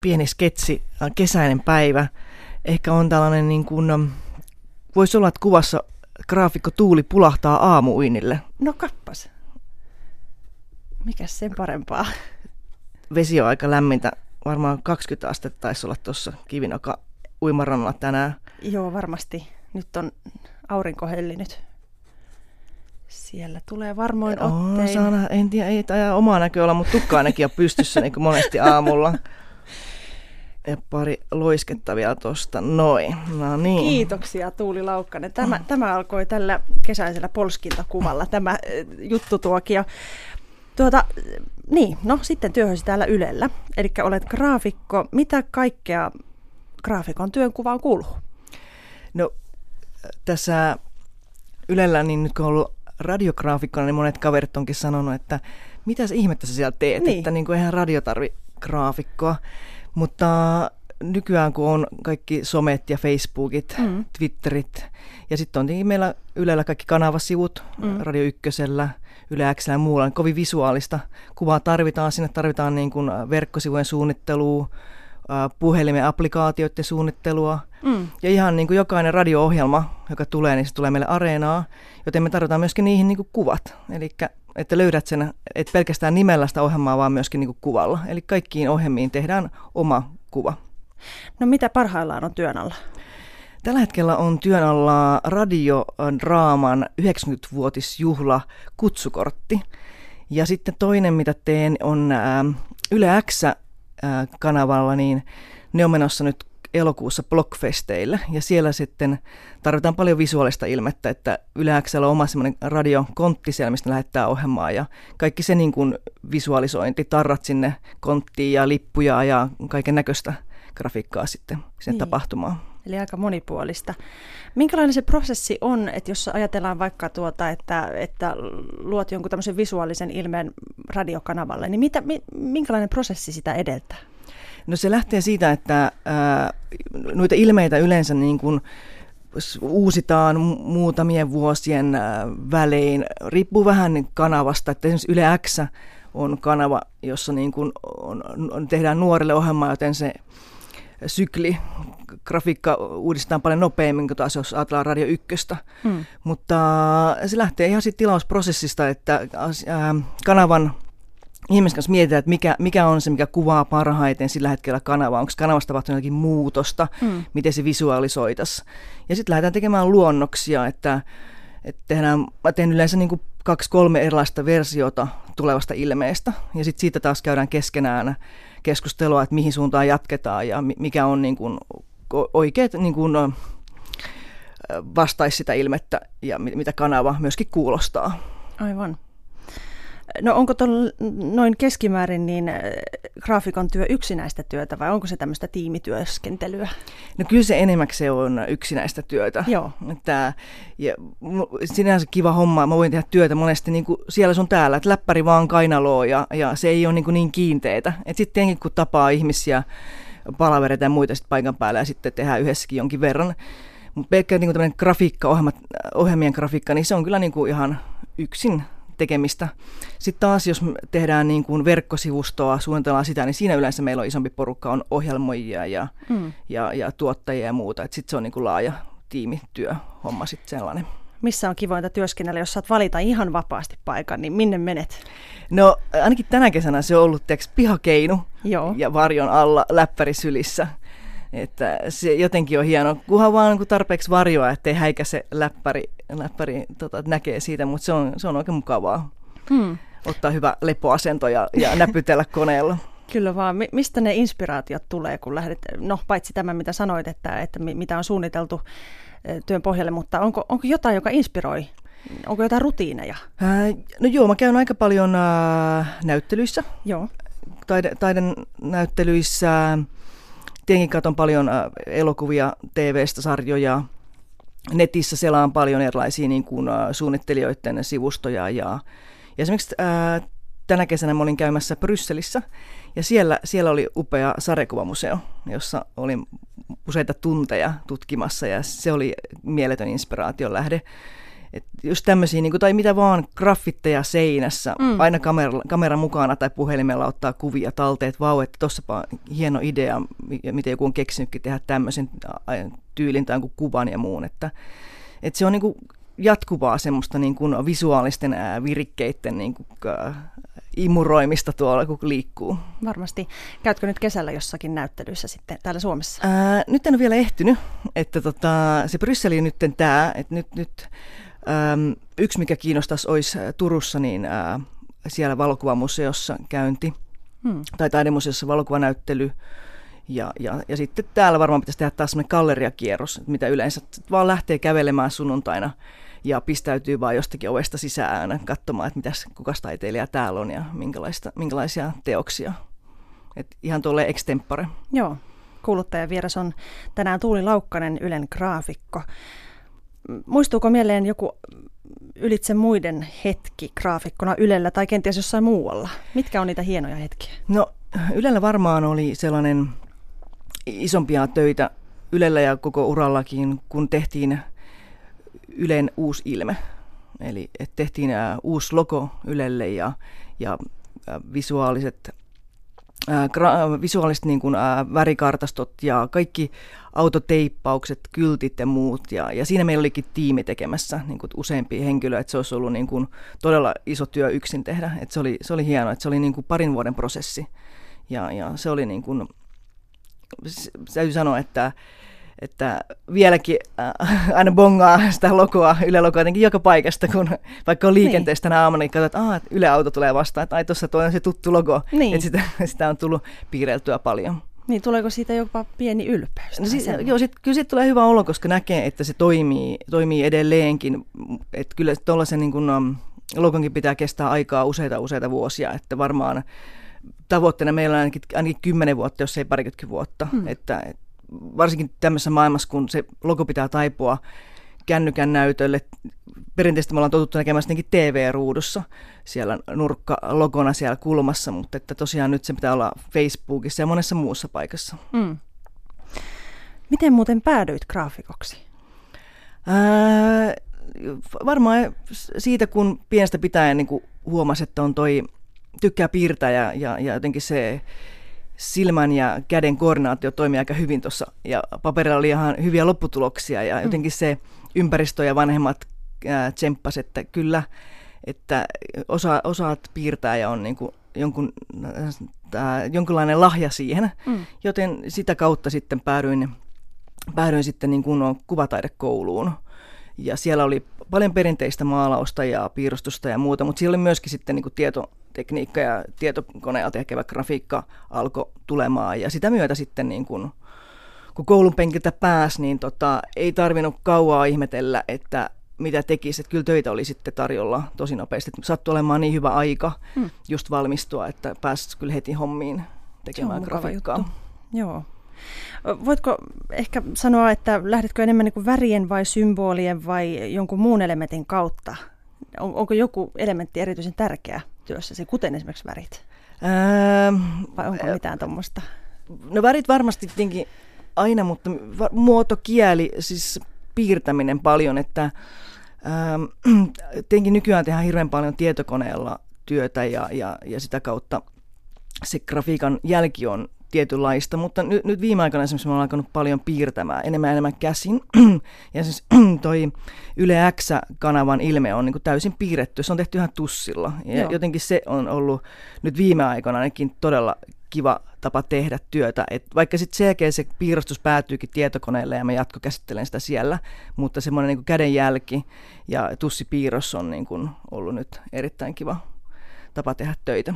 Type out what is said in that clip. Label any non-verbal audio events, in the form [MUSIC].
pieni sketsi, äh, kesäinen päivä. Ehkä on tällainen niin kuin, ähm, voisi olla, että kuvassa graafikko Tuuli pulahtaa aamuuinille. No kappas. Mikäs sen parempaa? Vesi on aika lämmintä, varmaan 20 astetta taisi olla tuossa Kivinoka uimarannalla tänään. Joo, varmasti. Nyt on aurinko hellinyt. Siellä tulee varmoin ottein. Oh, saana, en tiedä, ei tämä omaa näköä olla, mutta tukka ainakin on pystyssä niin kuin monesti aamulla. [LAUGHS] Ja pari loisketta vielä tuosta. Noin. No niin. Kiitoksia Tuuli Laukkanen. Tämä, oh. tämä alkoi tällä kesäisellä polskintakuvalla, tämä juttutuokio. Tuota, niin, no sitten työhösi täällä Ylellä. Eli olet graafikko. Mitä kaikkea graafikon työnkuvaan kuuluu? No tässä Ylellä, niin nyt kun on ollut radiograafikkona, niin monet kaverit onkin sanonut, että mitä ihmettä sä siellä teet, niin. että niin kuin eihän radio tarvi graafikkoa. Mutta nykyään kun on kaikki somet ja Facebookit, mm. Twitterit ja sitten on tietenkin meillä Ylellä kaikki kanavasivut, mm. Radio Ykkösellä, Yle X ja muulla, niin kovin visuaalista kuvaa tarvitaan. Sinne tarvitaan niin kuin verkkosivujen suunnittelua, puhelimen applikaatioiden suunnittelua. Mm. Ja ihan niin kuin jokainen radio-ohjelma, joka tulee, niin se tulee meille areenaa, joten me tarvitaan myöskin niihin niin kuin kuvat. Eli että löydät sen, että pelkästään nimellä sitä ohjelmaa, vaan myöskin niin kuin kuvalla. Eli kaikkiin ohjelmiin tehdään oma kuva. No mitä parhaillaan on työn alla? Tällä hetkellä on työn alla radiodraaman 90-vuotisjuhla kutsukortti. Ja sitten toinen, mitä teen, on Yle X kanavalla, niin ne on menossa nyt elokuussa blogfesteille ja siellä sitten tarvitaan paljon visuaalista ilmettä, että yleäksellä on oma semmoinen radiokontti siellä, mistä lähettää ohjelmaa ja kaikki se niin kuin visualisointi, tarrat sinne konttiin ja lippuja ja kaiken näköistä grafiikkaa sitten sinne niin. tapahtumaan. Eli aika monipuolista. Minkälainen se prosessi on, että jos ajatellaan vaikka tuota, että, että luot jonkun tämmöisen visuaalisen ilmeen radiokanavalle, niin mitä, minkälainen prosessi sitä edeltää? No se lähtee siitä, että ää, noita ilmeitä yleensä niin kuin uusitaan muutamien vuosien välein. Riippuu vähän kanavasta, että esimerkiksi Yle X on kanava, jossa niin kuin on, on, tehdään nuorille ohjelmaa, joten se sykli, grafiikka uudistetaan paljon nopeammin kuin taas jos ajatellaan Radio Ykköstä. Hmm. Mutta se lähtee ihan siitä tilausprosessista, että ää, kanavan ihmisen kanssa mietitään, että mikä, mikä on se, mikä kuvaa parhaiten sillä hetkellä kanavaa. Onko kanavasta tapahtunut jotakin muutosta, mm. miten se visualisoitaisiin. Ja sitten lähdetään tekemään luonnoksia, että, että tehdään, mä teen yleensä niin kuin kaksi-kolme erilaista versiota tulevasta ilmeestä. Ja sitten siitä taas käydään keskenään keskustelua, että mihin suuntaan jatketaan ja mikä on niin kuin oikeat niin kuin, vastaisi sitä ilmettä ja mitä kanava myöskin kuulostaa. Aivan. No onko tuolla noin keskimäärin niin äh, graafikon työ yksinäistä työtä vai onko se tämmöistä tiimityöskentelyä? No kyllä se enemmäksi on yksinäistä työtä. Joo. Että, ja sinänsä kiva homma, mä voin tehdä työtä monesti niin kuin siellä sun täällä, että läppäri vaan kainaloo ja, ja se ei ole niin, kuin niin kiinteitä. Että sitten tietenkin kun tapaa ihmisiä, palavereita ja muita sitten paikan päällä ja sitten tehdään yhdessäkin jonkin verran. Mutta pelkkä niin tämmöinen grafiikka, ohjelmat, ohjelmien grafiikka, niin se on kyllä niin kuin ihan yksin tekemistä. Sitten taas, jos tehdään niin kuin verkkosivustoa, suunnitellaan sitä, niin siinä yleensä meillä on isompi porukka, on ohjelmoijia ja, mm. ja, ja tuottajia ja muuta. Sitten se on niin kuin laaja tiimityö homma sitten sellainen. Missä on kivointa työskennellä, jos saat valita ihan vapaasti paikan, niin minne menet? No ainakin tänä kesänä se on ollut teks, pihakeinu Joo. ja varjon alla läppärisylissä. Että se jotenkin on hieno, kunhan vaan niin tarpeeksi varjoa, ettei häikäse läppäri, läppäri tota, näkee siitä, mutta se on, se on oikein mukavaa. Hmm. Ottaa hyvä lepoasento ja, ja [LAUGHS] näpytellä koneella. Kyllä vaan. Mistä ne inspiraatiot tulee, kun lähdet, no paitsi tämä mitä sanoit, että, että mitä on suunniteltu eh, työn pohjalle, mutta onko, onko jotain, joka inspiroi? Onko jotain rutiineja? Ää, no joo, mä käyn aika paljon äh, näyttelyissä. Joo. Taide, taiden näyttelyissä tietenkin katson paljon äh, elokuvia, TV-stä, sarjoja. Netissä selaan paljon erilaisia niin kuin, äh, suunnittelijoiden sivustoja. Ja, ja esimerkiksi ää, äh, tänä kesänä olin käymässä Brysselissä ja siellä, siellä oli upea sarjakuvamuseo, jossa olin useita tunteja tutkimassa ja se oli mieletön inspiraation lähde. Et just tämmöisiä, niin kuin, tai mitä vaan, graffitteja seinässä, mm. aina kamera, kamera mukana tai puhelimella ottaa kuvia talteet, vau, että tossapa hieno idea, miten joku on keksinytkin tehdä tämmöisen tyylin tai kuvan ja muun. Että, että se on niin kuin jatkuvaa semmoista niin kuin visuaalisten virikkeiden niin kuin, imuroimista tuolla, kun liikkuu. Varmasti. Käytkö nyt kesällä jossakin näyttelyissä sitten täällä Suomessa? Ää, nyt en ole vielä ehtinyt, että tota, se Brysseli on nyt tämä, että nyt, nyt äm, yksi mikä kiinnostaisi olisi Turussa, niin ää, siellä valokuvamuseossa käynti, hmm. tai taidemuseossa valokuvanäyttely, ja, ja, ja sitten täällä varmaan pitäisi tehdä taas sellainen galleriakierros, mitä yleensä vaan lähtee kävelemään sunnuntaina ja pistäytyy vaan jostakin ovesta sisään katsomaan, että mitäs, kukas taiteilija täällä on ja minkälaista, minkälaisia teoksia. Et ihan tuolle extempore. Joo. vieras on tänään Tuuli Laukkanen, Ylen graafikko. Muistuuko mieleen joku ylitse muiden hetki graafikkona Ylellä tai kenties jossain muualla? Mitkä on niitä hienoja hetkiä? No Ylellä varmaan oli sellainen isompia töitä Ylellä ja koko urallakin, kun tehtiin Ylen uusi ilme. Eli tehtiin uusi logo Ylelle ja, ja visuaaliset, gra, visuaaliset niin kuin, ää, värikartastot ja kaikki autoteippaukset, kyltit ja muut. Ja, ja siinä meillä olikin tiimi tekemässä niin kuin useampia henkilöitä, että se olisi ollut niin kuin, todella iso työ yksin tehdä. Että se, oli, se oli hienoa, että se oli niin kuin parin vuoden prosessi. Ja, ja se oli niin kuin, täytyy sanoa, että että vieläkin äh, aina bongaa sitä logoa, Yle logoa jotenkin joka paikasta, kun vaikka on liikenteestä niin. aamuna, niin katsot, että Yle Auto tulee vastaan, että ai tuossa tuo on se tuttu logo, niin. että sitä, sitä on tullut piirreltyä paljon. Niin, tuleeko siitä jopa pieni ylpeys? No, siis, joo, sit, kyllä siitä tulee hyvä olo, koska näkee, että se toimii, toimii edelleenkin. Että kyllä tuollaisen niin kun, um, logonkin pitää kestää aikaa useita useita vuosia, että varmaan tavoitteena meillä on ainakin, ainakin 10 vuotta, jos ei parikymmentä vuotta. Hmm. Että, että varsinkin tämmöisessä maailmassa, kun se logo pitää taipua kännykän näytölle. Perinteisesti me ollaan totuttu näkemään TV-ruudussa siellä nurkka logona siellä kulmassa, mutta että tosiaan nyt se pitää olla Facebookissa ja monessa muussa paikassa. Mm. Miten muuten päädyit graafikoksi? Ää, varmaan siitä, kun pienestä pitäen niin huomasi, että on toi, tykkää piirtää ja, ja, ja jotenkin se silmän ja käden koordinaatio toimii aika hyvin tuossa ja paperilla oli ihan hyviä lopputuloksia ja mm. jotenkin se ympäristö ja vanhemmat tsemppas, että kyllä, että osa, osaat piirtää ja on niin kuin jonkun, äh, jonkinlainen lahja siihen, mm. joten sitä kautta sitten päädyin, päädyin sitten niin kuin kuvataidekouluun ja siellä oli paljon perinteistä maalausta ja piirustusta ja muuta, mutta siellä oli myöskin sitten niin kuin tietotekniikka ja tietokoneella tekevä grafiikka alkoi tulemaan ja sitä myötä sitten niin kuin, kun koulun penkiltä pääsi, niin tota, ei tarvinnut kauaa ihmetellä, että mitä tekisi. Että kyllä töitä oli sitten tarjolla tosi nopeasti. Sattui olemaan niin hyvä aika hmm. just valmistua, että pääsi kyllä heti hommiin tekemään grafiikkaa. Joo. Voitko ehkä sanoa, että lähdetkö enemmän niin kuin värien vai symbolien vai jonkun muun elementin kautta? On, onko joku elementti erityisen tärkeä työssäsi, kuten esimerkiksi värit? Öö, vai onko mitään tuommoista? No värit varmasti tietenkin aina, mutta muotokieli, siis piirtäminen paljon, että ähm, [CLEARS THROAT] tietenkin nykyään tehdään hirveän paljon tietokoneella työtä ja, ja, ja sitä kautta se grafiikan jälki on tietynlaista, mutta nyt, nyt viime aikoina esimerkiksi mä olen alkanut paljon piirtämään enemmän ja enemmän käsin. [CLEARS THROAT] ja siis [CLEARS THROAT] toi Yle X-kanavan ilme on niin kuin täysin piirretty, se on tehty ihan tussilla. Ja Joo. jotenkin se on ollut nyt viime aikoina ainakin todella kiva tapa tehdä työtä. Et vaikka sitten selkeä se piirustus päätyykin tietokoneelle ja mä jatkokäsittelen sitä siellä, mutta semmoinen niin kädenjälki ja tussipiirros on niin kuin ollut nyt erittäin kiva tapa tehdä töitä.